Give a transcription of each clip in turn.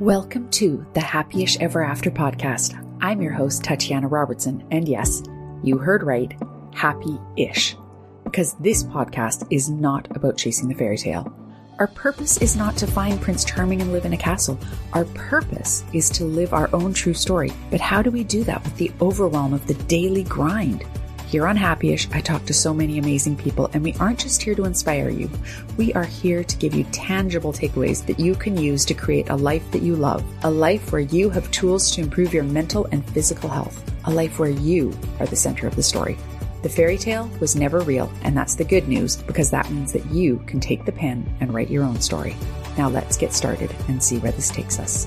Welcome to the Happyish Ever After podcast. I'm your host, Tatiana Robertson, and yes, you heard right, happy ish. Because this podcast is not about chasing the fairy tale. Our purpose is not to find Prince Charming and live in a castle. Our purpose is to live our own true story. But how do we do that with the overwhelm of the daily grind? Here on Happyish, I talk to so many amazing people, and we aren't just here to inspire you. We are here to give you tangible takeaways that you can use to create a life that you love, a life where you have tools to improve your mental and physical health, a life where you are the center of the story. The fairy tale was never real, and that's the good news because that means that you can take the pen and write your own story. Now let's get started and see where this takes us.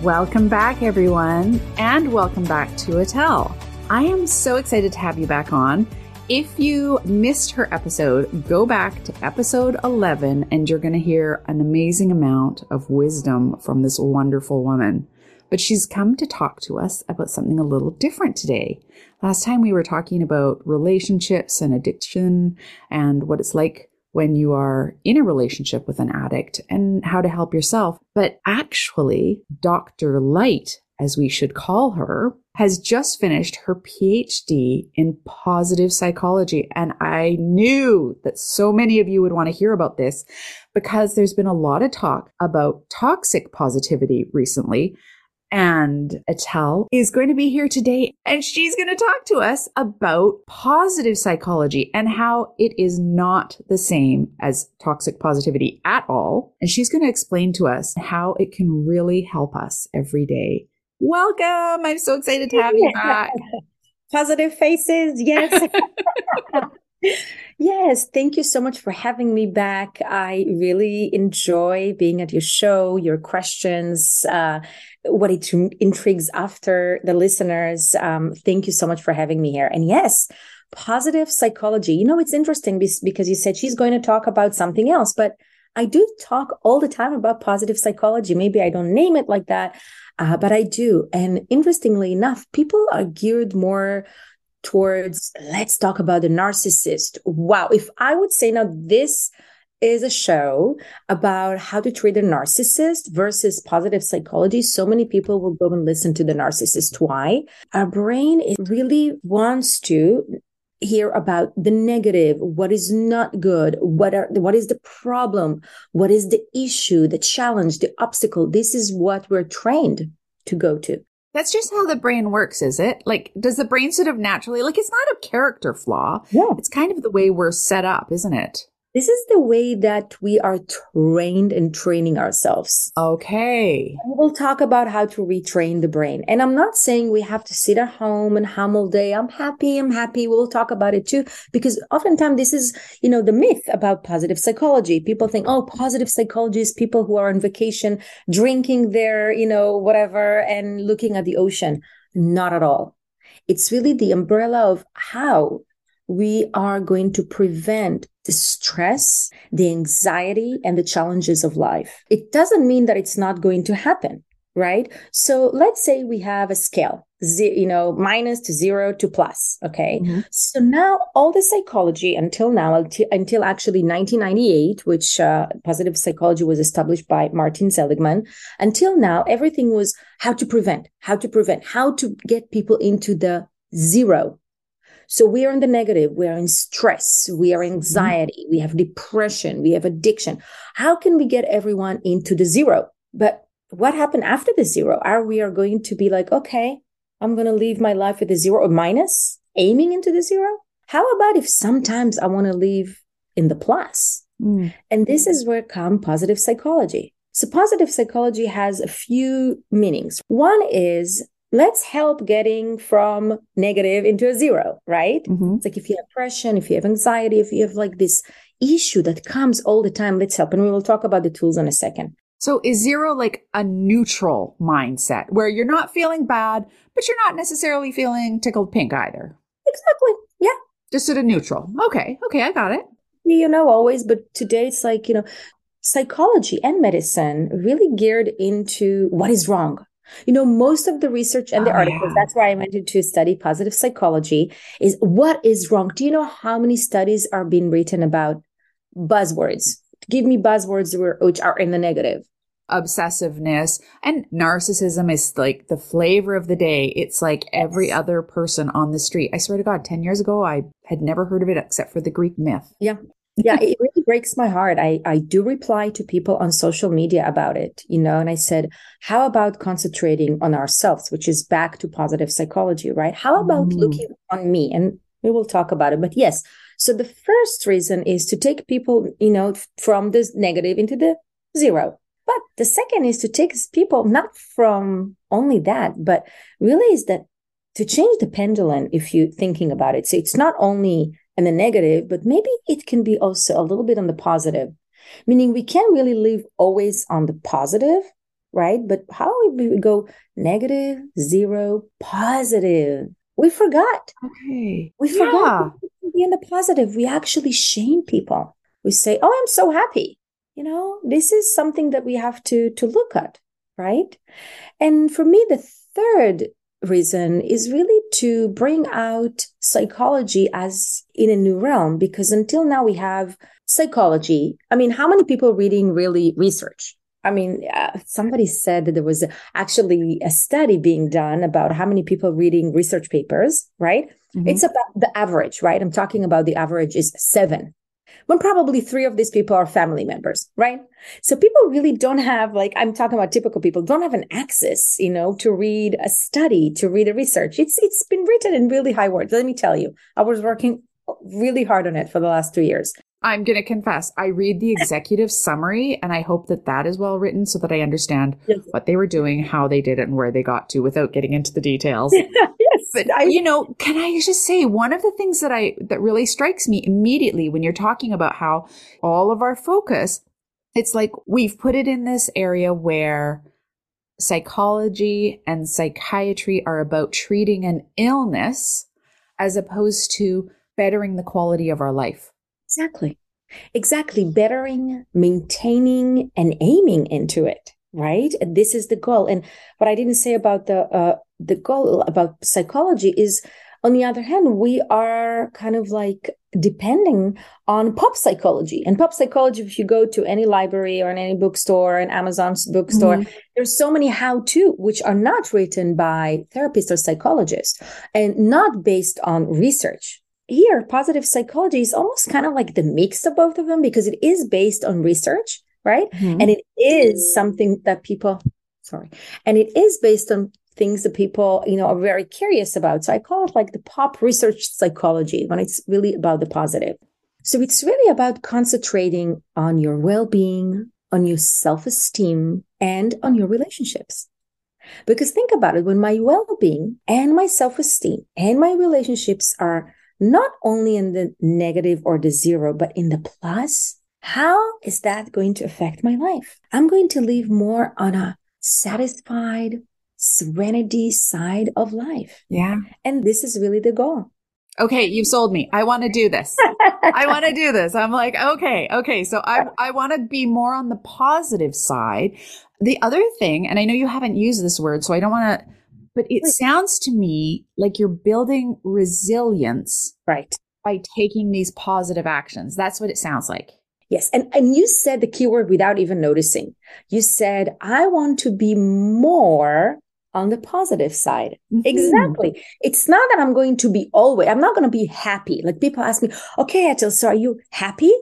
Welcome back, everyone, and welcome back to Etel. I am so excited to have you back on. If you missed her episode, go back to episode 11 and you're going to hear an amazing amount of wisdom from this wonderful woman. But she's come to talk to us about something a little different today. Last time we were talking about relationships and addiction and what it's like when you are in a relationship with an addict and how to help yourself. But actually, Dr. Leit, as we should call her, has just finished her PhD in positive psychology. And I knew that so many of you would want to hear about this because there's been a lot of talk about toxic positivity recently. And Etel is going to be here today and she's going to talk to us about positive psychology and how it is not the same as toxic positivity at all. And she's going to explain to us how it can really help us every day Welcome. I'm so excited to have you back. Positive faces. Yes. yes. Thank you so much for having me back. I really enjoy being at your show, your questions, uh, what it intrigues after the listeners. Um, thank you so much for having me here. And yes, positive psychology. You know, it's interesting because you said she's going to talk about something else, but I do talk all the time about positive psychology. Maybe I don't name it like that, uh, but I do. And interestingly enough, people are geared more towards let's talk about the narcissist. Wow. If I would say now this is a show about how to treat a narcissist versus positive psychology. So many people will go and listen to the narcissist. Why? Our brain really wants to hear about the negative what is not good what are what is the problem what is the issue the challenge the obstacle. This is what we're trained to go to. That's just how the brain works is it? Like does the brain sort of naturally like it's not a character flaw. Yeah. It's kind of the way we're set up isn't it this is the way that we are trained and training ourselves. Okay. we'll talk about how to retrain the brain. And I'm not saying we have to sit at home and hum all day. I'm happy. I'm happy. We'll talk about it too, because oftentimes this is, you know, the myth about positive psychology. People think, oh, positive psychology is people who are on vacation, drinking their, you know, whatever and looking at the ocean. Not at all. It's really the umbrella of how we are going to prevent the stress, the anxiety, and the challenges of life. It doesn't mean that it's not going to happen, right? So let's say we have a scale, you know, minus to zero to plus. Okay. Mm-hmm. So now all the psychology until now, until, until actually 1998, which uh, positive psychology was established by Martin Seligman, until now, everything was how to prevent, how to prevent, how to get people into the zero so we are in the negative. We are in stress. We are anxiety. Mm-hmm. We have depression. We have addiction. How can we get everyone into the zero? But what happened after the zero? Are we are going to be like, okay, I'm going to leave my life with a zero or minus, aiming into the zero? How about if sometimes I want to live in the plus? Mm. And this is where come positive psychology. So positive psychology has a few meanings. One is let's help getting from negative into a zero, right? Mm-hmm. It's like if you have depression, if you have anxiety, if you have like this issue that comes all the time, let's help. And we will talk about the tools in a second. So is zero like a neutral mindset where you're not feeling bad, but you're not necessarily feeling tickled pink either? Exactly. Yeah. Just sort of neutral. Okay. Okay. I got it. You know, always, but today it's like, you know, psychology and medicine really geared into what is wrong you know, most of the research and the oh, articles, yeah. that's why I went into study positive psychology, is what is wrong. Do you know how many studies are being written about buzzwords? Give me buzzwords which are in the negative. obsessiveness and narcissism is like the flavor of the day. It's like every other person on the street. I swear to God, 10 years ago, I had never heard of it except for the Greek myth. Yeah. Yeah, it really breaks my heart. I, I do reply to people on social media about it, you know, and I said, how about concentrating on ourselves, which is back to positive psychology, right? How about mm. looking on me? And we will talk about it. But yes, so the first reason is to take people, you know, from this negative into the zero. But the second is to take people not from only that, but really is that to change the pendulum if you're thinking about it. So it's not only in the negative, but maybe it can be also a little bit on the positive, meaning we can't really live always on the positive, right? But how we go negative, zero, positive? We forgot. Okay. We forgot yeah. be in the positive. We actually shame people. We say, "Oh, I'm so happy." You know, this is something that we have to to look at, right? And for me, the third reason is really to bring out psychology as in a new realm because until now we have psychology. I mean, how many people reading really research? I mean, uh, somebody said that there was actually a study being done about how many people reading research papers, right? Mm-hmm. It's about the average, right? I'm talking about the average is seven when probably three of these people are family members, right? So people really don't have, like, I'm talking about typical people, don't have an access, you know, to read a study, to read a research. It's, it's been written in really high words. Let me tell you, I was working really hard on it for the last two years. I'm going to confess, I read the executive summary and I hope that that is well written so that I understand yes. what they were doing, how they did it, and where they got to without getting into the details. But, I, you know, can I just say one of the things that I, that really strikes me immediately when you're talking about how all of our focus, it's like we've put it in this area where psychology and psychiatry are about treating an illness as opposed to bettering the quality of our life. Exactly. Exactly. Bettering, maintaining, and aiming into it. Right. And this is the goal. And what I didn't say about the uh, the goal about psychology is, on the other hand, we are kind of like depending on pop psychology. And pop psychology, if you go to any library or in any bookstore, an Amazon's bookstore, mm-hmm. there's so many how to, which are not written by therapists or psychologists and not based on research here, positive psychology is almost kind of like the mix of both of them because it is based on research, right? Mm-hmm. And it is something that people, sorry, and it is based on things that people, you know, are very curious about. So I call it like the pop research psychology when it's really about the positive. So it's really about concentrating on your well being, on your self esteem, and on your relationships. Because think about it when my well being and my self esteem and my relationships are not only in the negative or the zero, but in the plus, how is that going to affect my life? I'm going to live more on a satisfied, serenity side of life. Yeah. And this is really the goal. Okay, you've sold me. I want to do this. I want to do this. I'm like, okay, okay. So I I want to be more on the positive side. The other thing, and I know you haven't used this word, so I don't want to but it sounds to me like you're building resilience. Right. By taking these positive actions. That's what it sounds like. Yes. And, and you said the keyword without even noticing. You said, I want to be more on the positive side. Mm-hmm. Exactly. It's not that I'm going to be always, I'm not going to be happy. Like people ask me, okay, Etel, so are you happy?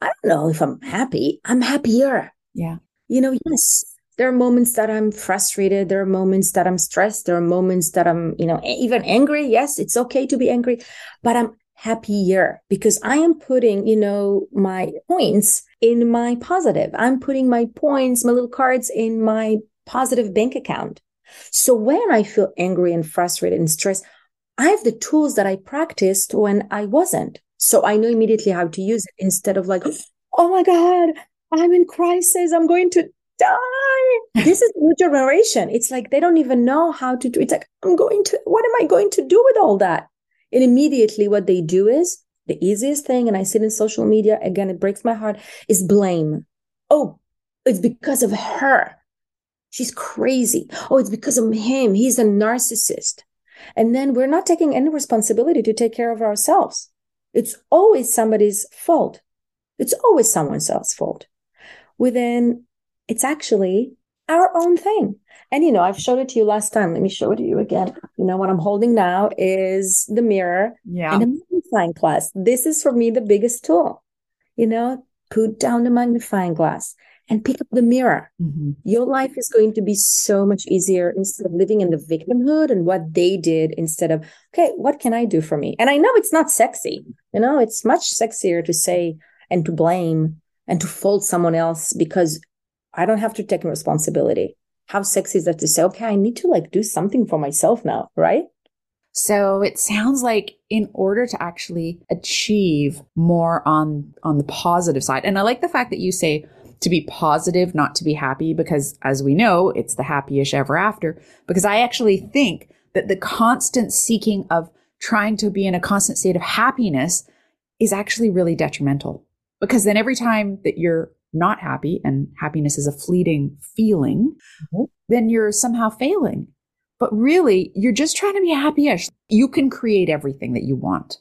I don't know if I'm happy. I'm happier. Yeah. You know, yes, there are moments that I'm frustrated. There are moments that I'm stressed. There are moments that I'm, you know, even angry. Yes, it's okay to be angry, but I'm happier because I am putting, you know, my points in my positive. I'm putting my points, my little cards in my positive bank account. So when I feel angry and frustrated and stressed, I have the tools that I practiced when I wasn't. So I know immediately how to use it instead of like, oh my God, I'm in crisis. I'm going to die. this is new generation. It's like they don't even know how to do. It's like I'm going to. What am I going to do with all that? And immediately, what they do is the easiest thing. And I see it in social media again. It breaks my heart. Is blame. Oh, it's because of her. She's crazy. Oh, it's because of him. He's a narcissist. And then we're not taking any responsibility to take care of ourselves. It's always somebody's fault. It's always someone else's fault. Within, it's actually our own thing. And you know, I've showed it to you last time. Let me show it to you again. You know, what I'm holding now is the mirror Yeah. and a magnifying glass. This is for me the biggest tool. You know, put down the magnifying glass and pick up the mirror. Mhm. Your life is going to be so much easier instead of living in the victimhood and what they did instead of, okay, what can I do for me? And I know it's not sexy. You know, it's much sexier to say and to blame and to fault someone else because I don't have to take responsibility. How sexy is that to say, okay, I need to like do something for myself now, right? So it sounds like in order to actually achieve more on on the positive side, and I like the fact that you say to be positive, not to be happy, because as we know, it's the happiest ever after. Because I actually think that the constant seeking of trying to be in a constant state of happiness is actually really detrimental. Because then every time that you're not happy, and happiness is a fleeting feeling, Mhm. then you're somehow failing. But really, you're just trying to be happy-ish. You can create everything that you want.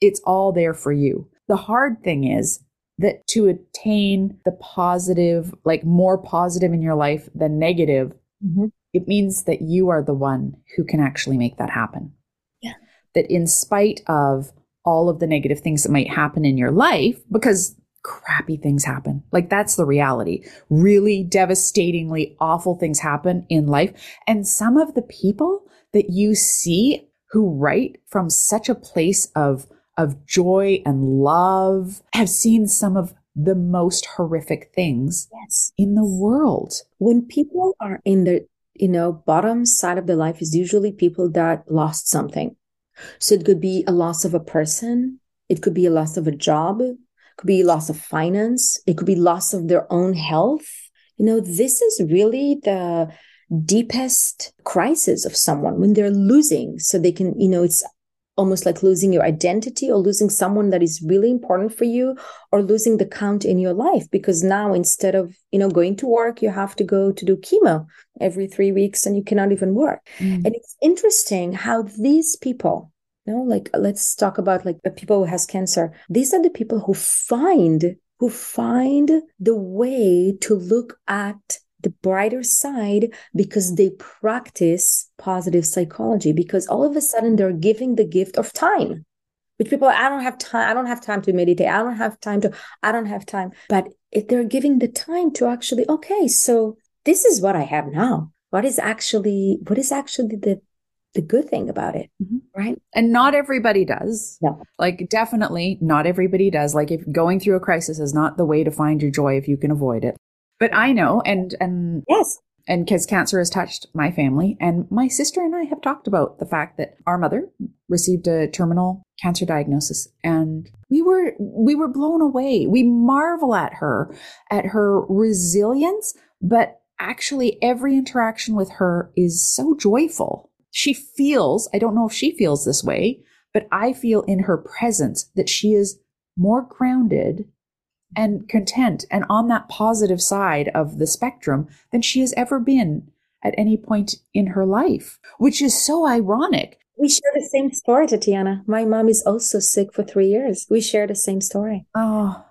It's all there for you. The hard thing is that to attain the positive, like more positive in your life than negative, Mhm. it means that you are the one who can actually make that happen. Yeah. That in spite of all of the negative things that might happen in your life, because crappy things happen. Like that's the reality. Really devastatingly awful things happen in life. And some of the people that you see who write from such a place of, of joy and love have seen some of the most horrific things Yes. in the world. When people are in the, you know, bottom side of their life is usually people that lost something. So it could be a loss of a person. It could be a loss of a job. Could be loss of finance. It could be loss of their own health. You know, this is really the deepest crisis of someone when they're losing. So they can, you know, it's almost like losing your identity or losing someone that is really important for you or losing the count in your life because now instead of you know going to work you have to go to do chemo every 3 weeks and you cannot even work mm. and it's interesting how these people know like let's talk about like the people who has cancer. These are the people who find who find the way to look at the brighter side because mm. they practice positive psychology because all of a sudden they're giving the gift of time. Which people i don't have time i don't have time to meditate. I don't have time to i don't have time. But if they're giving the time to actually okay so this is what i have now. What is actually what is actually the the good thing about it Mhm. right And not everybody does. No. Like, definitely not everybody does. Like, if going through a crisis is not the way to find your joy if you can avoid it. But I know, and, and, yes and because cancer has touched my family, and my sister and I have talked about the fact that our mother received a terminal cancer diagnosis, and we were, we were blown away. We marvel at her, at her resilience, but actually every interaction with her is so joyful. She feels, I don't know if she feels this way, but I feel in her presence that she is more grounded and content and on that positive side of the spectrum than she has ever been at any point in her life, which is so ironic. we share the same story tatiana. My mom is also sick for three years. We share the same story. Oh,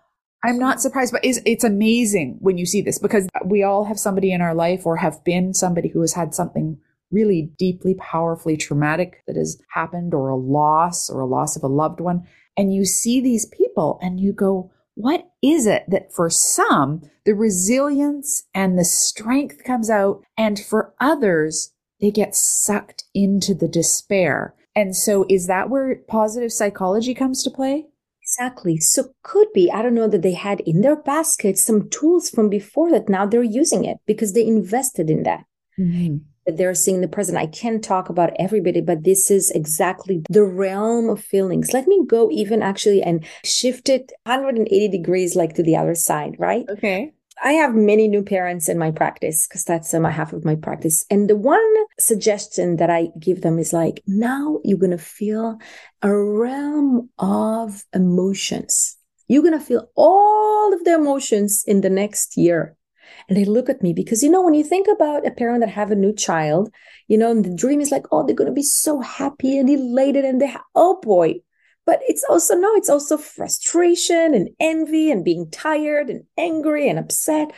I'm not surprised, but it's, it's amazing when you see this because we all have somebody in our life or have been somebody who has had something really deeply, powerfully traumatic that has happened or a loss or a loss of a loved one. And you see these people and you go, what is it that for some, the resilience and the strength comes out and for others, they get sucked into the despair. And so is that where positive psychology comes to play? Exactly. So could be, I don't know that they had in their basket some tools from before that now they're using it because they invested in that. Mm-hmm. That they're seeing the present. I can't talk about everybody, but this is exactly the realm of feelings. Let me go even actually and shift it 180 degrees like to the other side, right? Okay. I have many new parents in my practice because that's um, half of my practice. And the one suggestion that I give them is like, now you're going to feel a realm of emotions. You're going to feel all of the emotions in the next year. And they look at me because, you know, when you think about a parent that have a new child, you know, and the dream is like, oh, they're going to be so happy and elated and they, ha- oh boy, but it's also no it's also frustration and envy and being tired and angry and upset.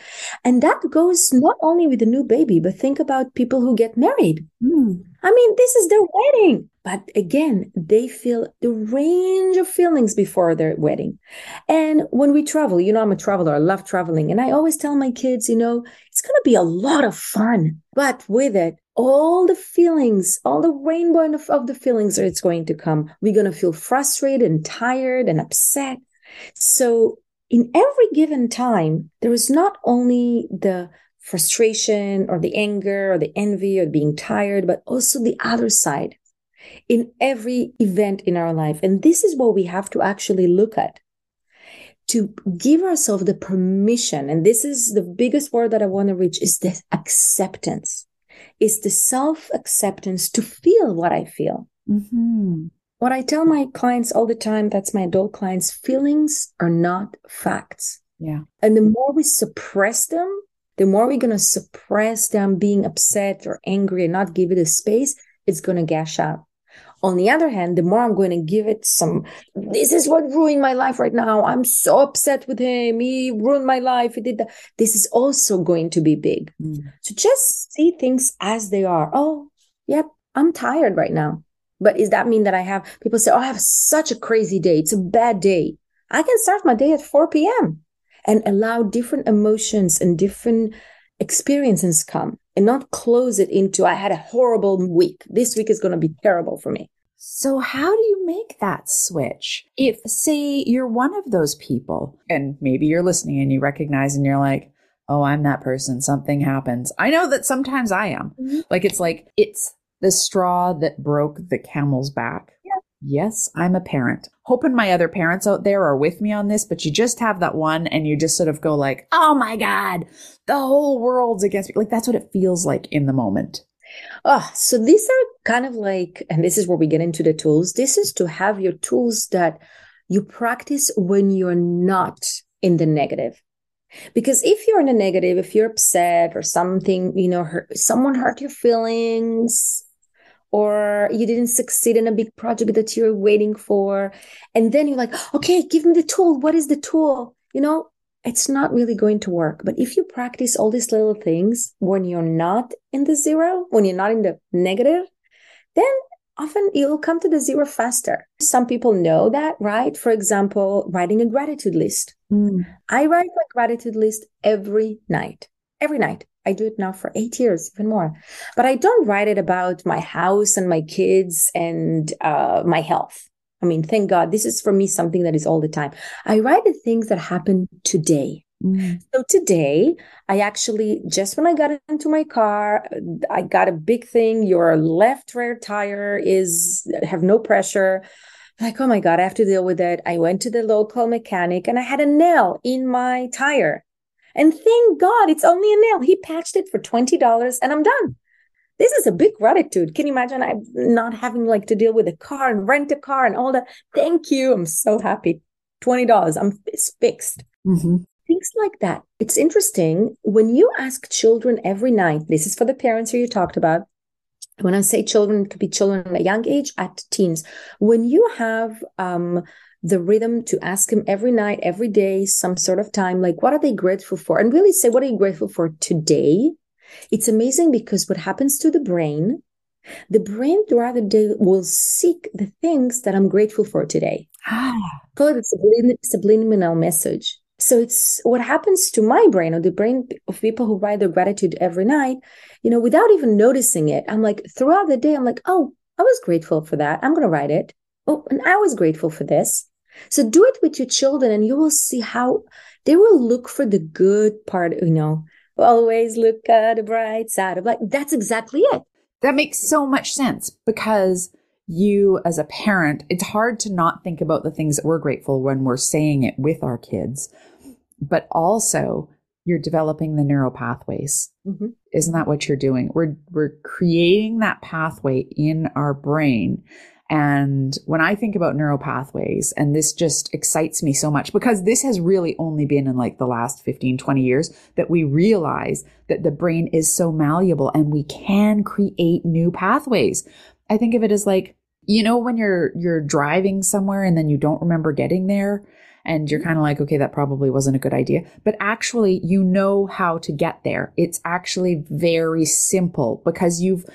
And that goes not only with the new baby but think about people who get married. Mm. i mean this is their wedding. But again they feel the range of feelings before their wedding. And when we travel you know i'm a traveler. I love traveling. And i always tell my kids you know it's going to be a lot of fun. But with it all the feelings, all the rainbow of, of the feelings that it's going to come. We're going to feel frustrated and tired and upset. So in every given time, there is not only the frustration or the anger or the envy or being tired, but also the other side in every event in our life. And this is what we have to actually look at to give ourselves the permission. And this is the biggest word that I want to reach is the acceptance is the self acceptance to feel what I feel. Mm-hmm. What I tell my clients all the time, that's my adult clients, feelings are not facts. Yeah. And the more we suppress them, the more we're going to suppress them being upset or angry and not give it a space, it's going to gash out. On the other hand, the more I'm going to give it some, this is what ruined my life right now. I'm so upset with him. He ruined my life. He did that. This is also going to be big. Mm. So just see things as they are. Oh, yep, I'm tired right now. But does that mean that I have people say, Oh, I have such a crazy day. It's a bad day. I can start my day at 4 p.m. and allow different emotions and different experiences come and not close it into I had a horrible week. This week is going to be terrible for me. So how do you make that switch? If say you're one of those people and maybe you're listening and you recognize and you're like, "Oh, I'm that person. Something happens." I know that sometimes I am. Mm-hmm. Like it's like it's the straw that broke the camel's back. Yeah. Yes, I'm a parent. Hoping my other parents out there are with me on this, but you just have that one and you just sort of go like, "Oh my god, the whole world's against me." Like that's what it feels like in the moment. Oh, so these are kind of like, and this is where we get into the tools. This is to have your tools that you practice when you're not in the negative. Because if you're in a negative, if you're upset or something, you know, hurt, someone hurt your feelings or you didn't succeed in a big project that you're waiting for, and then you're like, okay, give me the tool. What is the tool? You know, it's not really going to work. But if you practice all these little things when you're not in the zero, when you're not in the negative, then often you'll come to the zero faster. Some people know that, right? For example, writing a gratitude list. Mm. I write my gratitude list every night, every night. I do it now for eight years, even more. But I don't write it about my house and my kids and uh, my health. I mean, thank God, this is for me something that is all the time. I write the things that happen today. Mm. So today, I actually just when I got into my car, I got a big thing. Your left rear tire is have no pressure. Like, oh my God, I have to deal with it. I went to the local mechanic and I had a nail in my tire. And thank God it's only a nail. He patched it for $20 and I'm done this is a big gratitude. Can you imagine I'm not having like to deal with a car and rent a car and all that? Thank you. I'm so happy. $20. I'm it's fixed. Mm-hmm. Things like that. It's interesting when you ask children every night, this is for the parents who you talked about. When I say children, it could be children at a young age, at teens. When you have um, the rhythm to ask them every night, every day, some sort of time, like what are they grateful for? And really say, what are you grateful for today? It's amazing because what happens to the brain, the brain throughout the day will seek the things that I'm grateful for today. Ah. Call it a subliminal message. So it's what happens to my brain or the brain of people who write their gratitude every night, you know, without even noticing it. I'm like, throughout the day, I'm like, oh, I was grateful for that. I'm going to write it. Oh, and I was grateful for this. So do it with your children and you will see how they will look for the good part, you know, always look at the bright side of life. That's exactly it. That makes so much sense because you as a parent, it's hard to not think about the things that we're grateful when we're saying it with our kids, but also you're developing the neural pathways. Mm-hmm. Isn't that what you're doing? We're we're creating that pathway in our brain and when I think about neural pathways, and this just excites me so much because this has really only been in like the last 15, 20 years that we realize that the brain is so malleable and we can create new pathways. I think of it as like You know when you're you're driving somewhere and then you don't remember getting there and you're mm-hmm. kind of like, okay, that probably wasn't a good idea. But actually, you know how to get there. It's actually very simple because you've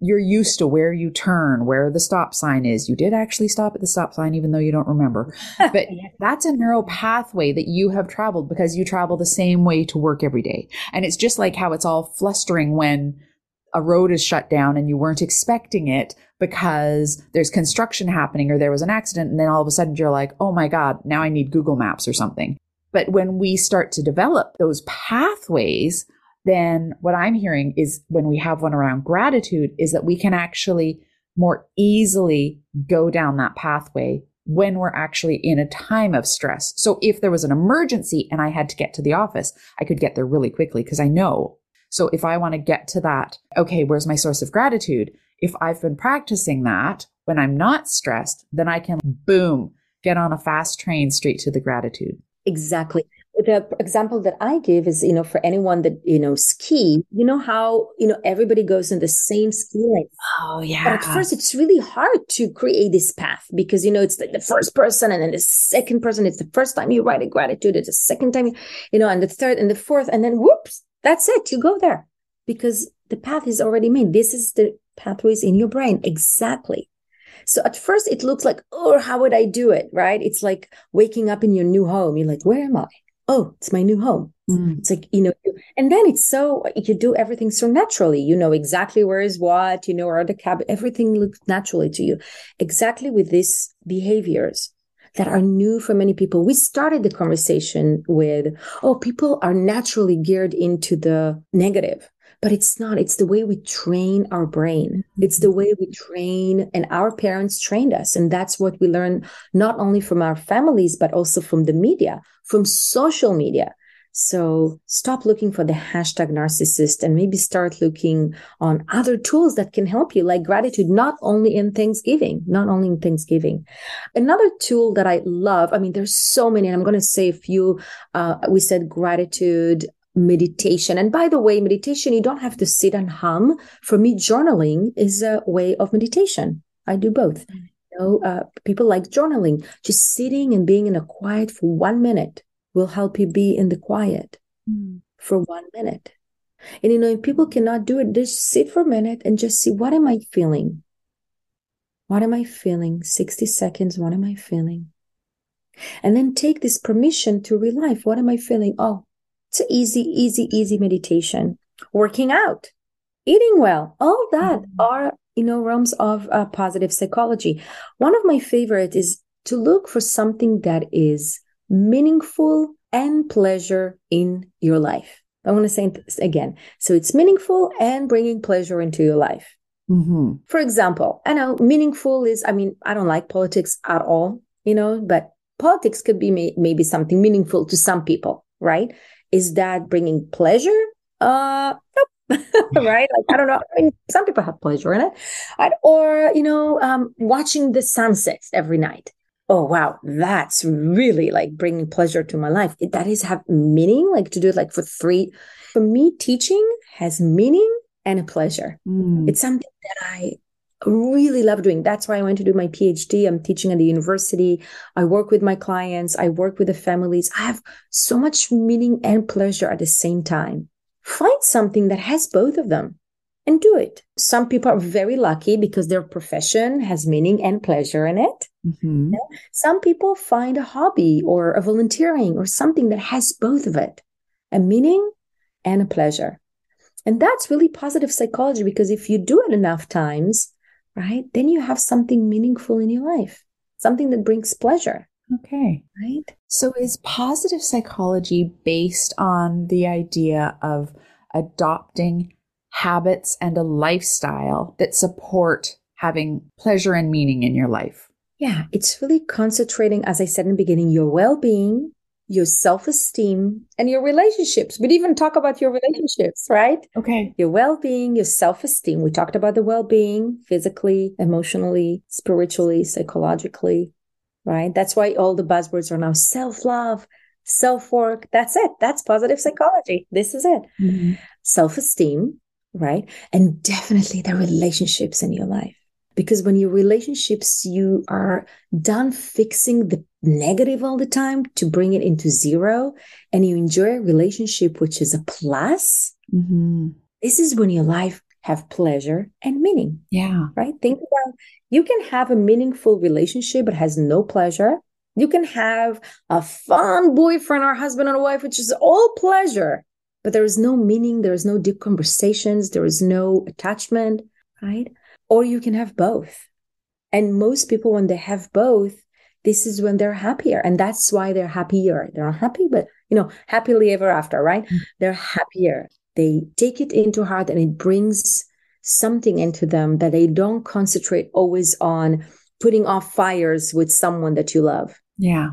you're used to where you turn, where the stop sign is. You did actually stop at the stop sign, even though you don't remember. But that's a neural pathway that you have traveled because you travel the same way to work every day. And it's just like how it's all flustering when a road is shut down and you weren't expecting it because there's construction happening or there was an accident. And then all of a sudden you're like, oh my God, now I need Google Maps or something. But when we start to develop those pathways, then what I'm hearing is when we have one around gratitude is that we can actually more easily go down that pathway when we're actually in a time of stress. So if there was an emergency and I had to get to the office, I could get there really quickly because I know. So if I want to get to that, okay, where's my source of gratitude? If I've been practicing that when I'm not stressed, then I can boom, get on a fast train straight to the gratitude. Exactly the example that I give is, you know, for anyone that, you know, ski, you know how, you know, everybody goes in the same ski lane. Oh, yeah. But at first, it's really hard to create this path because, you know, it's like the first person and then the second person. It's the first time you write a gratitude. It's the second time, you, you know, and the third and the fourth. And then whoops, that's it. You go there because the path is already made. This is the pathways in your brain. Exactly. So at first it looks like, oh, how would I do it? Right. It's like waking up in your new home. You're like, where am I? Oh, it's my new home. Mm. It's like, you know, and then it's so, you do everything so naturally. You know exactly where is what, you know, where the cab, everything looks naturally to you. Exactly with these behaviors that are new for many people. We started the conversation with, oh, people are naturally geared into the negative but it's not it's the way we train our brain it's the way we train and our parents trained us and that's what we learn not only from our families but also from the media from social media so stop looking for the hashtag narcissist and maybe start looking on other tools that can help you, like gratitude, not only in Thanksgiving, not only in Thanksgiving. Another tool that I love, I mean, there's so many, and I'm going to say a few. Uh, we said gratitude, meditation. And by the way, meditation, you don't have to sit and hum. For me, journaling is a way of meditation. I do both. Mm. You know, uh, people like journaling. Just sitting and being in a quiet for one minute will help you be in the quiet mm. for one minute. And you know, if people cannot do it, just sit for a minute and just see what am I feeling? What am I feeling? 60 seconds. What am I feeling? And then take this permission to relive. What am I feeling? Oh, it's easy, easy, easy meditation. Working out, eating well, all that mm-hmm. are, you know, realms of uh, positive psychology. One of my favorite is to look for something that is meaningful and pleasure in your life. I want to say this again. So it's meaningful and bringing pleasure into your life. Mm-hmm. For example, I know meaningful is, I mean, I don't like politics at all, you know, but politics could be may- maybe something meaningful to some people, right? Is that bringing pleasure? Uh, nope. right? Like, I don't know. I mean, some people have pleasure in it. Or, you know, um, watching the sunsets every night. Oh, wow. That's really like bringing pleasure to my life. It, that is have meaning, like to do it like for three. For me, teaching has meaning and a pleasure. Mm. It's something that I really love doing. That's why I went to do my PhD. I'm teaching at the university. I work with my clients. I work with the families. I have so much meaning and pleasure at the same time. Find something that has both of them and do it. Some people are very lucky because their profession has meaning and pleasure in it. Mm-hmm. Some people find a hobby or a volunteering or something that has both of it, a meaning and a pleasure. And that's really positive psychology because if you do it enough times, right? Then you have something meaningful in your life, something that brings pleasure. Okay. Right. So is positive psychology based on the idea of adopting habits and a lifestyle that support having pleasure and meaning in your life? Yeah, it's really concentrating, as I said in the beginning, your well being, your self esteem, and your relationships. We'd even talk about your relationships, right? Okay. Your well being, your self esteem. We talked about the well being physically, emotionally, spiritually, psychologically, right? That's why all the buzzwords are now self love, self work. That's it. That's positive psychology. This is it. Mm-hmm. Self esteem, right? And definitely the relationships in your life. Because when your relationships, you are done fixing the negative all the time to bring it into zero and you enjoy a relationship, which is a plus. Mm-hmm. This is when your life have pleasure and meaning. Yeah. Right. Think about you can have a meaningful relationship, but has no pleasure. You can have a fun boyfriend or husband or wife, which is all pleasure, but there is no meaning. There is no deep conversations. There is no attachment. Right or you can have both. And most people, when they have both, this is when they're happier. And that's why they're happier. They're not happy, but you know, happily ever after, right? Mm-hmm. They're happier. They take it into heart and it brings something into them that they don't concentrate always on putting off fires with someone that you love. Yeah.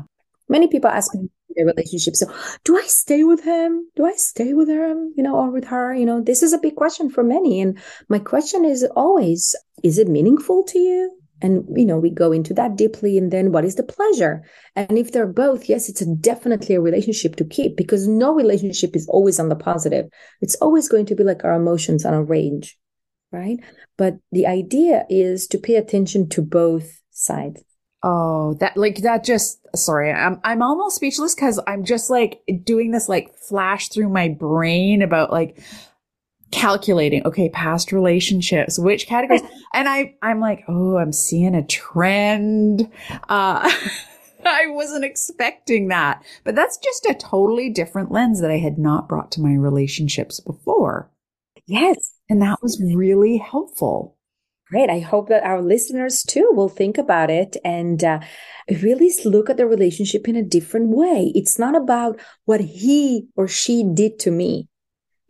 Many people ask me in their relationship. So do I stay with him? Do I stay with him, you know, or with her? You know, this is a big question for many. And my question is always, is it meaningful to you? And, you know, we go into that deeply. And then what is the pleasure? And if they're both, yes, it's a definitely a relationship to keep because no relationship is always on the positive. It's always going to be like our emotions on a range, right? But the idea is to pay attention to both sides. Oh, that like that just sorry, I'm I'm almost speechless because I'm just like doing this like flash through my brain about like calculating, okay, past relationships, which categories and I I'm like, oh, I'm seeing a trend. Uh I wasn't expecting that. But that's just a totally different lens that I had not brought to my relationships before. Yes. And that was really helpful. Great. I hope that our listeners too will think about it and uh, really look at the relationship in a different way. It's not about what he or she did to me.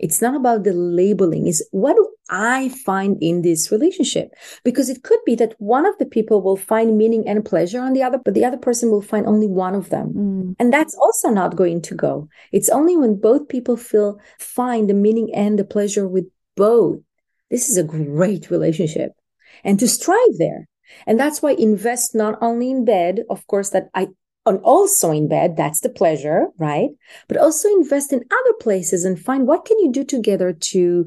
It's not about the labeling. Is what do I find in this relationship? Because it could be that one of the people will find meaning and pleasure on the other, but the other person will find only one of them. Mm. And that's also not going to go. It's only when both people feel find the meaning and the pleasure with both. This is a great relationship and to strive there. And that's why invest not only in bed, of course, that I and also in bed, that's the pleasure, right? But also invest in other places and find what can you do together to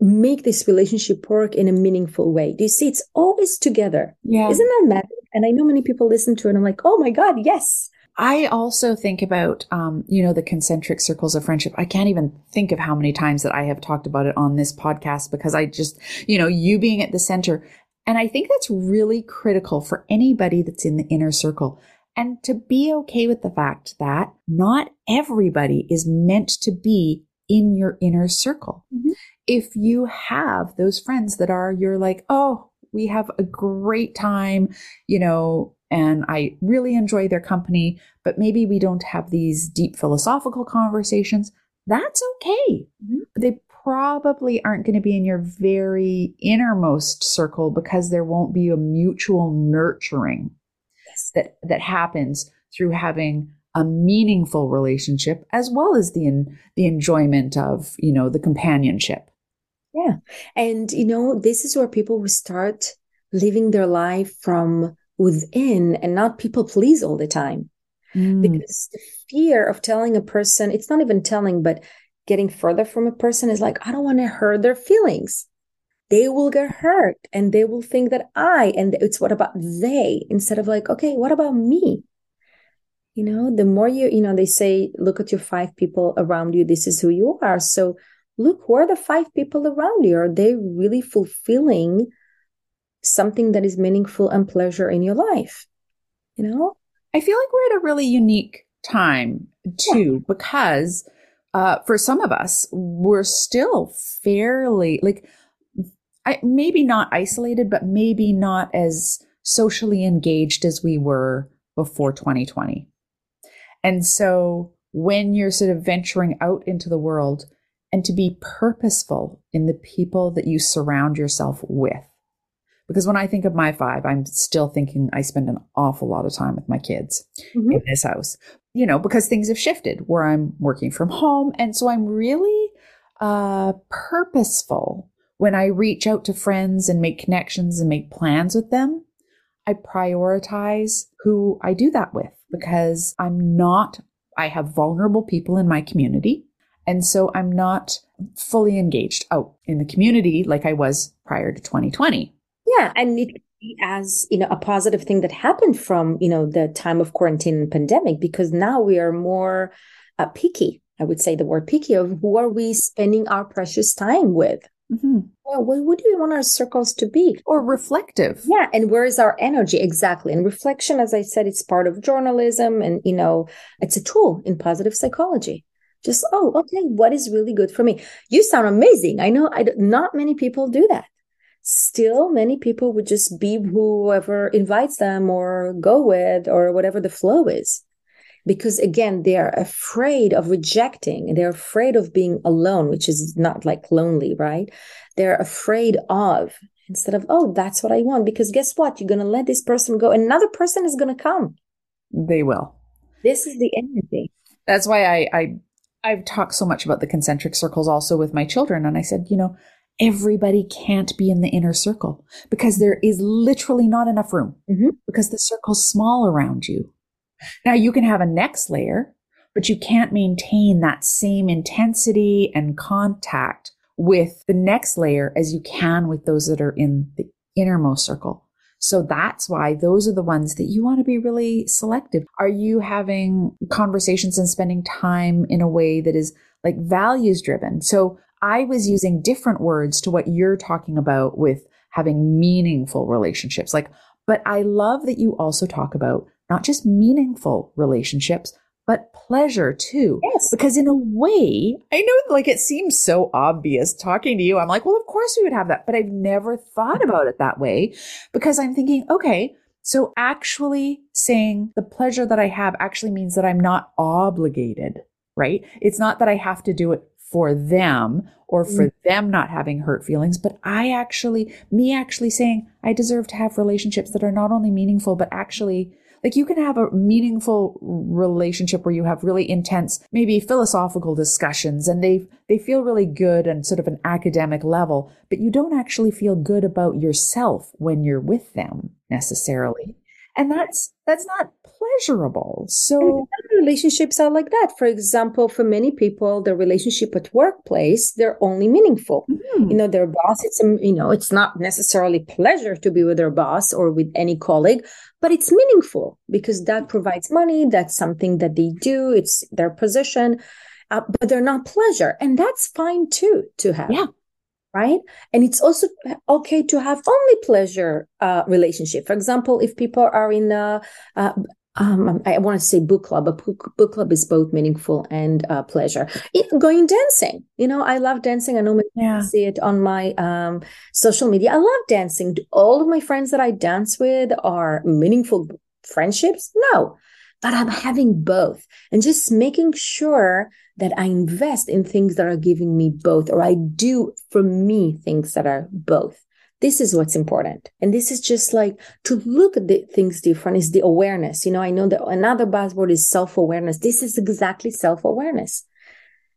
make this relationship work in a meaningful way. Do you see? It's always together. Yeah. Isn't that magic? And I know many people listen to it and I'm like, oh my God, yes. I also think about, um, you know, the concentric circles of friendship. I can't even think of how many times that I have talked about it on this podcast because I just, you know, you being at the center. And I think that's really critical for anybody that's in the inner circle. And to be okay with the fact that not everybody is meant to be in your inner circle. Mm-hmm. If you have those friends that are, you're like, oh, we have a great time, you know, and I really enjoy their company, but maybe we don't have these deep philosophical conversations. That's okay. Mm-hmm. They probably aren't going to be in your very innermost circle because there won't be a mutual nurturing. That, that happens through having a meaningful relationship as well as the, in, the enjoyment of, you know, the companionship. Yeah. And, you know, this is where people will start living their life from within and not people please all the time. Mm. Because the fear of telling a person, it's not even telling, but getting further from a person is like, I don't want to hurt their feelings. They will get hurt and they will think that I, and it's what about they instead of like, okay, what about me? You know, the more you, you know, they say, look at your five people around you. This is who you are. So look, who are the five people around you? Are they really fulfilling something that is meaningful and pleasure in your life. You know? I feel like we're at a really unique time too, yeah. because uh, for some of us, we're still fairly like, I, maybe not isolated, but maybe not as socially engaged as we were before 2020. And so when you're sort of venturing out into the world and to be purposeful in the people that you surround yourself with, because when I think of my five, I'm still thinking I spend an awful lot of time with my kids mm-hmm. in this house, you know, because things have shifted where I'm working from home. And so I'm really uh, purposeful when I reach out to friends and make connections and make plans with them. I prioritize who I do that with because I'm not, I have vulnerable people in my community. And so I'm not fully engaged out in the community like I was prior to 2020. Yeah, and it could be as you know a positive thing that happened from you know the time of quarantine and pandemic because now we are more uh, picky i would say the word picky of who are we spending our precious time with mm-hmm. well, what do we want our circles to be? Or reflective. Yeah and where is our energy? Exactly. And reflection as i said it's part of journalism and you know it's a tool in positive psychology. Just oh okay what is really good for me? You sound amazing. I know I, not many people do that. Still many people would just be whoever invites them or go with or whatever the flow is because again they are afraid of rejecting they're afraid of being alone which is not like lonely right they're afraid of instead of oh that's what i want because guess what you're going to let this person go another person is going to come they will this is the energy that's why i i I've talked so much about the concentric circles also with my children. And I said, you know, everybody can't be in the inner circle because there is literally not enough room mm-hmm. because the circle's small around you. Now you can have a next layer, but you can't maintain that same intensity and contact with the next layer as you can with those that are in the innermost circle. So that's why those are the ones that you want to be really selective. Are you having conversations and spending time in a way that is like values driven? So I was using different words to what you're talking about with having meaningful relationships. Like, but I love that you also talk about not just meaningful relationships, but pleasure too. Yes. Because in a way, I know like it seems so obvious talking to you. I'm like, well, of course we would have that, but I've never thought about it that way because I'm thinking, okay, so actually saying the pleasure that I have actually means that I'm not obligated, right? It's not that I have to do it for them or for mm. them not having hurt feelings, but I actually, me actually saying I deserve to have relationships that are not only meaningful, but actually like you can have a meaningful relationship where you have really intense, maybe philosophical discussions and they, they feel really good and sort of an academic level, but you don't actually feel good about yourself when you're with them necessarily. And that's, that's not pleasurable. So relationships are like that. For example, for many people, the relationship at workplace, they're only meaningful. Mm-hmm. You know, their boss, it's, a, you know, it's not necessarily pleasure to be with their boss or with any colleague, but it's meaningful because that provides money. That's something that they do. It's their position, uh, but they're not pleasure. And that's fine too, to have. Yeah right and it's also okay to have only pleasure uh, relationship for example if people are in a, a um, I want to say book club, but book, club is both meaningful and uh, pleasure. It, going dancing, you know, I love dancing. I know yeah. see it on my um, social media. I love dancing. Do all of my friends that I dance with are meaningful friendships? No, but I'm having both and just making sure that I invest in things that are giving me both, or I do for me things that are both. This is what's important. And this is just like to look at the things different is the awareness. You know, I know that another buzzword is self awareness. This is exactly self awareness.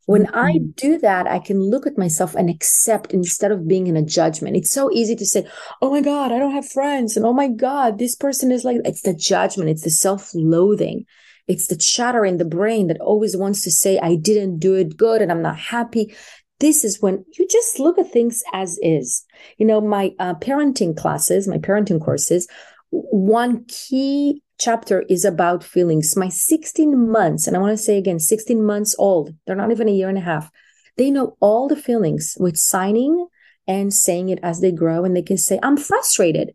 When mm-hmm. I do that, I can look at myself and accept instead of being in a judgment. It's so easy to say, Oh my God, I don't have friends. And oh my God, this person is like, it's the judgment. It's the self loathing. It's the chatter in the brain that always wants to say, I didn't do it good and I'm not happy this is when you just look at things as is. You know, my uh, parenting classes, my parenting courses, one key chapter is about feelings. My 16 months, and I want to say again, 16 months old, they're not even a year and a half. They know all the feelings with signing and saying it as they grow, and they can say, I'm frustrated.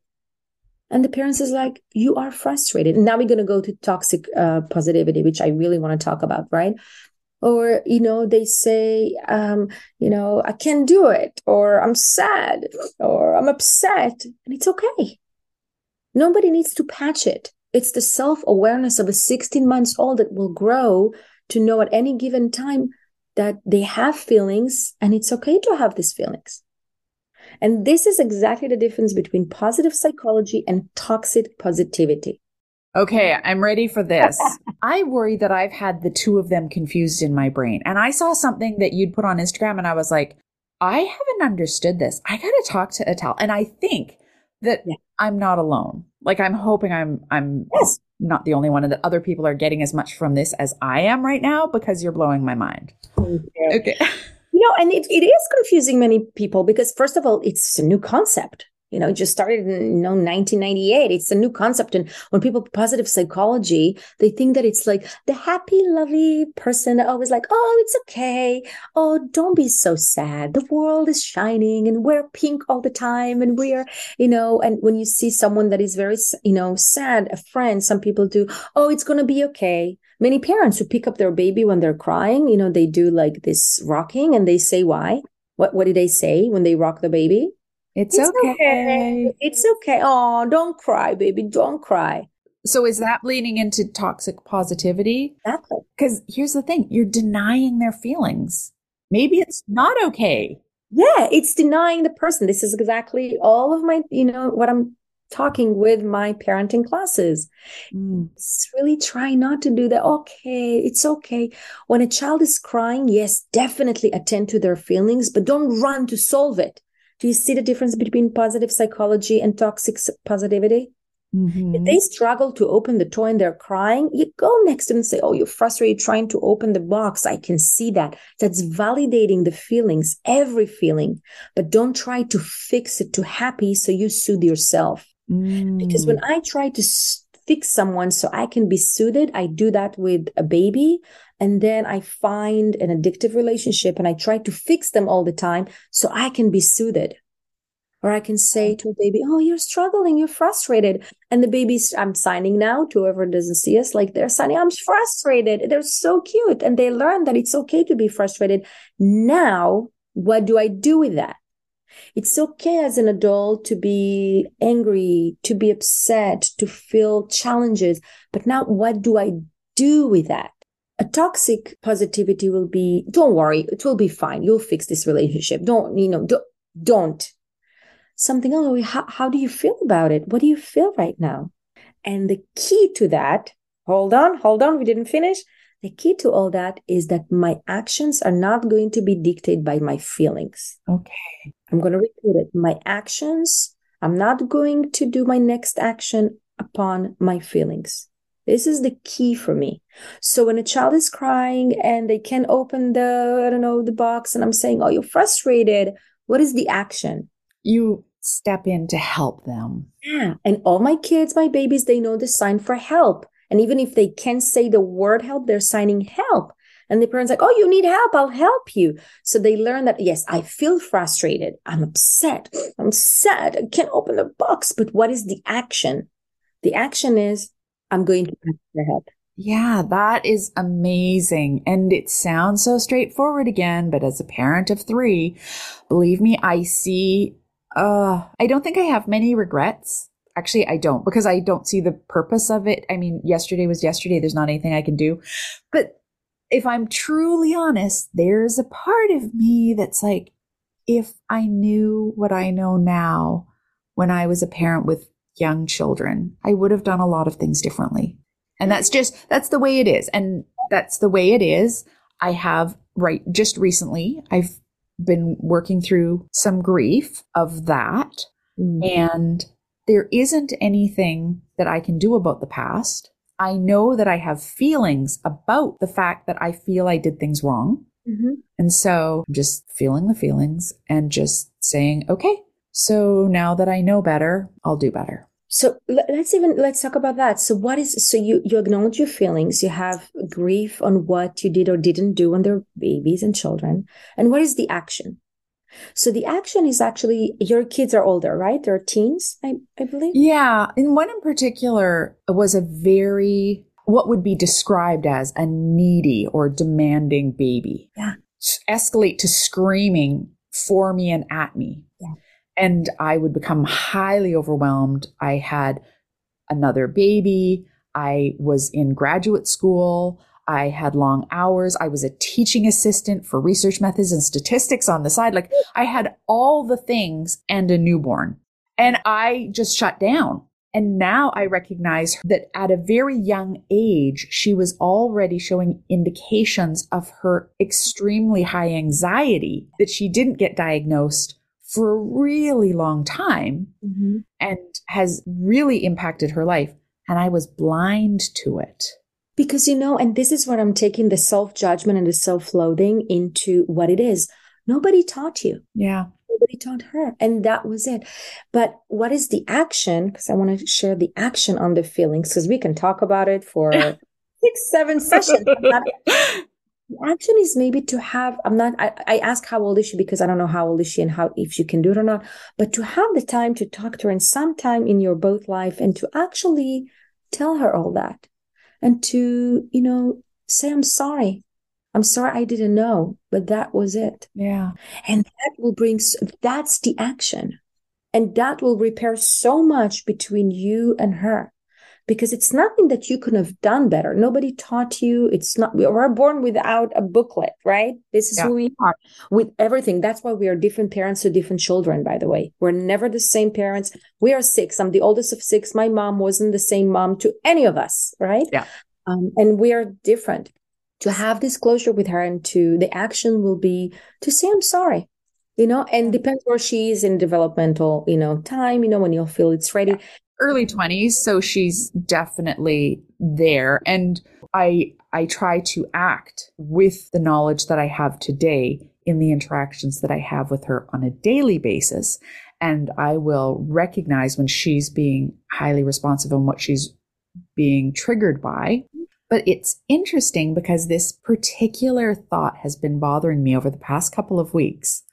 And the parents is like, you are frustrated. And now we're going to go to toxic uh, positivity, which I really want to talk about, right? Or you know they say um, you know i can't do it or i'm sad or i'm upset and it's okay. Nobody needs to patch it. It's the self-awareness of a 16 months old that will grow to know at any given time that they have feelings and it's okay to have these feelings. And this is exactly the difference between positive psychology and toxic positivity. Okay, I'm ready for this. I worry that I've had the two of them confused in my brain. And I saw something that you'd put on Instagram and I was like, I haven't understood this. I got to talk to Etel. And I think that yeah. I'm not alone. Like I'm hoping I'm I'm yes. not the only one and that other people are getting as much from this as I am right now because you're blowing my mind. Okay. You know, and it, it is confusing many people because first of all, it's a new concept You know, it just started in you know 1998. It's a new concept, and when people positive psychology, they think that it's like the happy, lovely person always like, oh, it's okay. Oh, don't be so sad. The world is shining, and we're pink all the time, and we're you know. And when you see someone that is very you know sad, a friend, some people do, oh, it's gonna be okay. Many parents who pick up their baby when they're crying, you know, they do like this rocking, and they say why. What what do they say when they rock the baby? It's, it's okay. okay. It's okay. Oh, don't cry, baby. Don't cry. So is that bleeding into toxic positivity? Exactly. Because here's the thing you're denying their feelings. Maybe it's not okay. Yeah, it's denying the person. This is exactly all of my, you know, what I'm talking with my parenting classes. Mm. It's really try not to do that. Okay, it's okay. When a child is crying, yes, definitely attend to their feelings, but don't run to solve it. Do you see the difference between positive psychology and toxic positivity? Mm-hmm. If they struggle to open the toy and they're crying, you go next to them and say, Oh, you're frustrated trying to open the box. I can see that. That's validating the feelings, every feeling, but don't try to fix it to happy so you soothe yourself. Mm. Because when I try to fix someone so I can be soothed, I do that with a baby. And then I find an addictive relationship and I try to fix them all the time so I can be soothed. Or I can say to a baby, Oh, you're struggling, you're frustrated. And the babies, I'm signing now to whoever doesn't see us, like they're signing, I'm frustrated. They're so cute. And they learn that it's okay to be frustrated. Now, what do I do with that? It's okay as an adult to be angry, to be upset, to feel challenges. But now what do I do with that? a toxic positivity will be don't worry it will be fine you'll fix this relationship don't you know don't, don't. something else how, how do you feel about it what do you feel right now and the key to that hold on hold on we didn't finish the key to all that is that my actions are not going to be dictated by my feelings okay i'm going to repeat it my actions i'm not going to do my next action upon my feelings this is the key for me. So when a child is crying and they can't open the, I don't know, the box, and I'm saying, Oh, you're frustrated. What is the action? You step in to help them. Yeah. And all my kids, my babies, they know the sign for help. And even if they can't say the word help, they're signing help. And the parents like, oh, you need help. I'll help you. So they learn that, yes, I feel frustrated. I'm upset. I'm sad. I can't open the box. But what is the action? The action is I'm going to ask for help. Yeah, that is amazing. And it sounds so straightforward again, but as a parent of three, believe me, I see, uh, I don't think I have many regrets. Actually, I don't because I don't see the purpose of it. I mean, yesterday was yesterday. There's not anything I can do. But if I'm truly honest, there's a part of me that's like, if I knew what I know now when I was a parent with young children, I would have done a lot of things differently. And that's just, that's the way it is. And that's the way it is. I have, right, just recently, I've been working through some grief of that. Mm. And there isn't anything that I can do about the past. I know that I have feelings about the fact that I feel I did things wrong. Mm-hmm. And so I'm just feeling the feelings and just saying, okay, so now that I know better, I'll do better. So let's even let's talk about that. So what is so you you acknowledge your feelings, you have grief on what you did or didn't do on they're babies and children. And what is the action? So the action is actually your kids are older, right? They're teens, I, I believe. Yeah. And one in particular was a very what would be described as a needy or demanding baby. Yeah. Escalate to screaming for me and at me. Yeah and I would become highly overwhelmed. I had another baby. I was in graduate school. I had long hours. I was a teaching assistant for research methods and statistics on the side. Like I had all the things and a newborn and I just shut down. And now I recognize that at a very young age, she was already showing indications of her extremely high anxiety that she didn't get diagnosed for a really long time mm-hmm. and has really impacted her life. And I was blind to it. Because, you know, and this is what I'm taking the self judgment and the self loathing into what it is. Nobody taught you. Yeah. Nobody taught her. And that was it. But what is the action? Because I want to share the action on the feelings because we can talk about it for six, seven sessions. the action is maybe to have, I'm not, I, I ask how old is she because I don't know how old is she and how, if she can do it or not, but to have the time to talk to her and some time in your both life and to actually tell her all that and to, you know, say, I'm sorry. I'm sorry I didn't know, but that was it. Yeah. And that will bring, that's the action. And that will repair so much between you and her because it's nothing that you could have done better. Nobody taught you. It's not, we are born without a booklet, right? This is yeah. who we are with everything. That's why we are different parents to different children, by the way. We're never the same parents. We are six. I'm the oldest of six. My mom wasn't the same mom to any of us, right? Yeah. Um, and we are different. To have this closure with her and to the action will be to say, I'm sorry you know and depends where she is in developmental you know time you know when you'll feel it's ready early 20s so she's definitely there. And i i try to act with the knowledge that i have today in the interactions that i have with her on a daily basis. And i will recognize when she's being highly responsive and what she's being triggered by. But it's interesting because this particular thought has been bothering me over the past couple of weeks.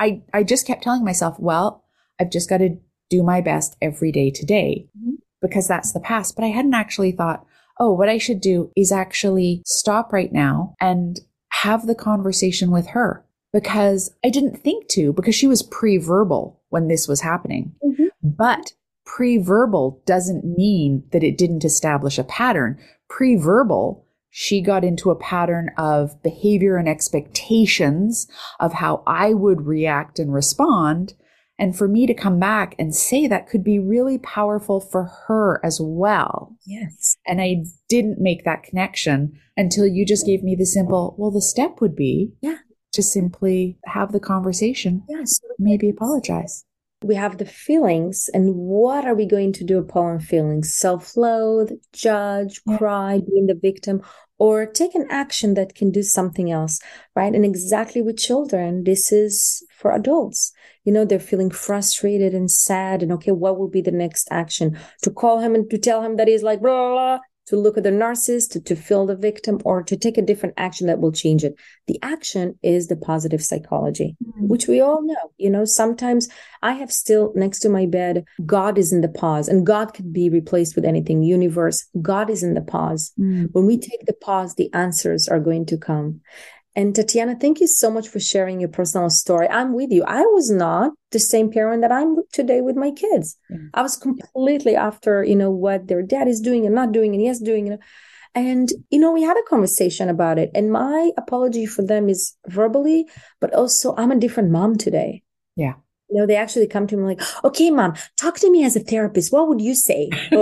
I i just kept telling myself well i've just got to do my best every day today mm-hmm. because that's the past. But I hadn't actually thought, oh, what I should do is actually stop right now and have the conversation with her because I didn't think to because she was pre-verbal when this was happening. Mm-hmm. But pre-verbal doesn't mean that it didn't establish a pattern. Pre-verbal she got into a pattern of behavior and expectations of how I would react and respond and for me to come back and say that could be really powerful for her as well. Yes. And I didn't make that connection until you just gave me the simple, well, the step would be yeah. to simply have the conversation. Yes. Maybe apologize. We have the feelings, and what are we going to do upon feelings? Self loathe, judge, cry, being the victim, or take an action that can do something else, right? And exactly with children, this is for adults you know, they're feeling frustrated and sad. And okay, what will be the next action? To call him and to tell him that he's like, blah, blah, blah to look at the narcissist, to, to feel the victim, or to take a different action that will change it. The action is the positive psychology, mm-hmm. which we all know. You know, sometimes I have still next to my bed, God is in the pause, and God can be replaced with anything. Universe, God is in the pause. Mm-hmm. When we take the pause, the answers are going to come. And Tatiana, thank you so much for sharing your personal story. I'm with you. I was not the same parent that I'm today with my kids. I was completely after, you know, what their dad is doing and not doing and yes doing. You know. And, you know, we had a conversation about it. And my apology for them is verbally, but also I'm a different mom today. Yeah. You know, they actually come to me like, okay, mom, talk to me as a therapist. What would you say?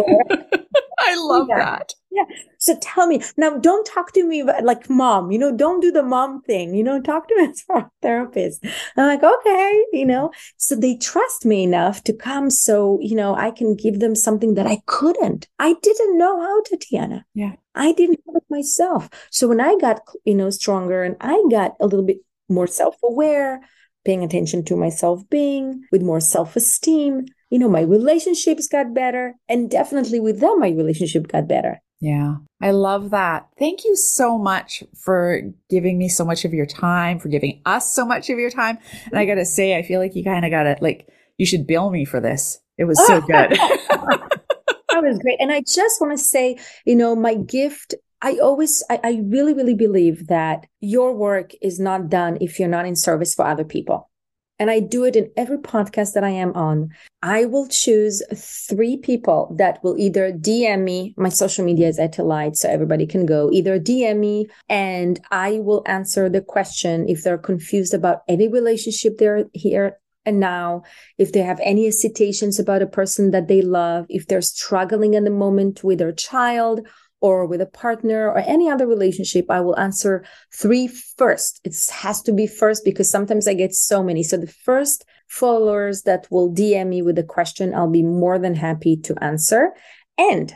I love yeah. that. Yeah. So tell me now, don't talk to me like mom, you know, don't do the mom thing, you know, talk to me as a therapist. I'm like, okay, you know, so they trust me enough to come so, you know, I can give them something that I couldn't. I didn't know how, Tatiana. Yeah. I didn't know it myself. So when I got, you know, stronger and I got a little bit more self aware, paying attention to my self being with more self esteem, you know, my relationships got better. And definitely with them, my relationship got better. Yeah, I love that. Thank you so much for giving me so much of your time, for giving us so much of your time. And I got to say, I feel like you kind of got it. like, you should bill me for this. It was so good. that was great. And I just want to say, you know, my gift I always, I, I, really, really believe that your work is not done if you're not in service for other people and I do it in every podcast that I am on. I will choose three people that will either DM me. My social media is at light, so everybody can go either DM me and I will answer the question if they're confused about any relationship they're here and now, if they have any hesitations about a person that they love, if they're struggling in the moment with their child or with a partner or any other relationship, I will answer three first. It has to be first because sometimes I get so many. So the first followers that will DM me with a question, I'll be more than happy to answer. And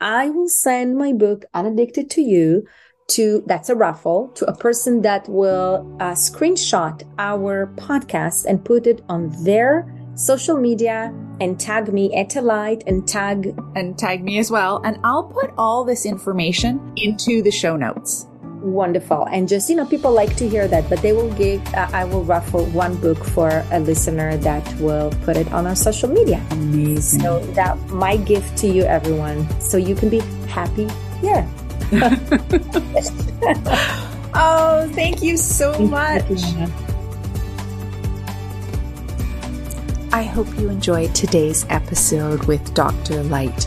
I will send my book, Unaddicted to You, to that's a raffle to a person that will uh, screenshot our podcast and put it on their social media and tag me at a light and tag and tag me as well. And i'll put all this information into the show notes. Wonderful. And just you know people like to hear that but they will give uh, i will raffle one book for a listener that will put it on our social media. Amazing. So that my gift to you everyone so you can be happy here. Oh thank you so much I hope you enjoyed today's episode with Dr. Leit.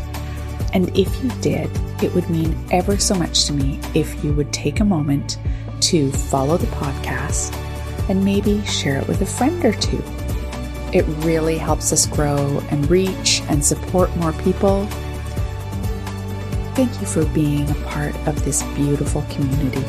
And if you did, it would mean ever so much to me if you would take a moment to follow the podcast and maybe share it with a friend or two. It really helps us grow and reach and support more people. Thank you for being a part of this beautiful community.